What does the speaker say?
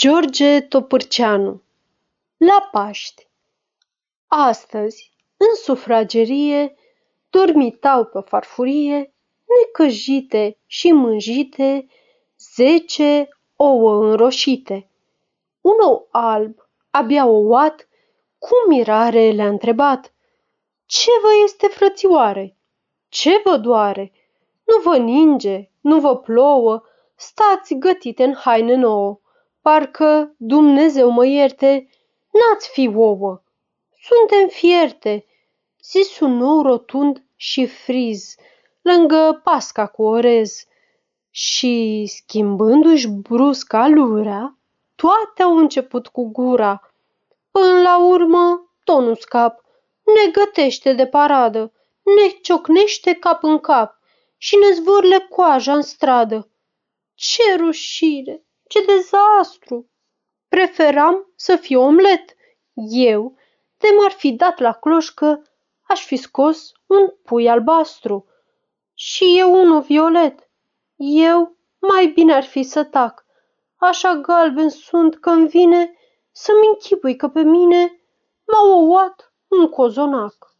George Topârceanu La Paști Astăzi, în sufragerie, dormitau pe farfurie, necăjite și mânjite, zece ouă înroșite. Un ou alb, abia ouat, cu mirare le-a întrebat: Ce vă este, frățioare? Ce vă doare? Nu vă ninge, nu vă plouă, stați gătite în haină nouă parcă, Dumnezeu mă ierte, n-ați fi ouă. Suntem fierte, zis un nou rotund și friz, lângă pasca cu orez. Și, schimbându-și brusc alurea, toate au început cu gura. Până la urmă, tonul scap ne gătește de paradă, ne ciocnește cap în cap și ne zvârle coaja în stradă. Ce rușine! Ce dezastru! Preferam să fiu omlet. Eu, de m-ar fi dat la cloșcă, aș fi scos un pui albastru. Și eu unul violet. Eu mai bine ar fi să tac. Așa galben sunt că-mi vine să-mi închipui că pe mine m-a ouat un cozonac.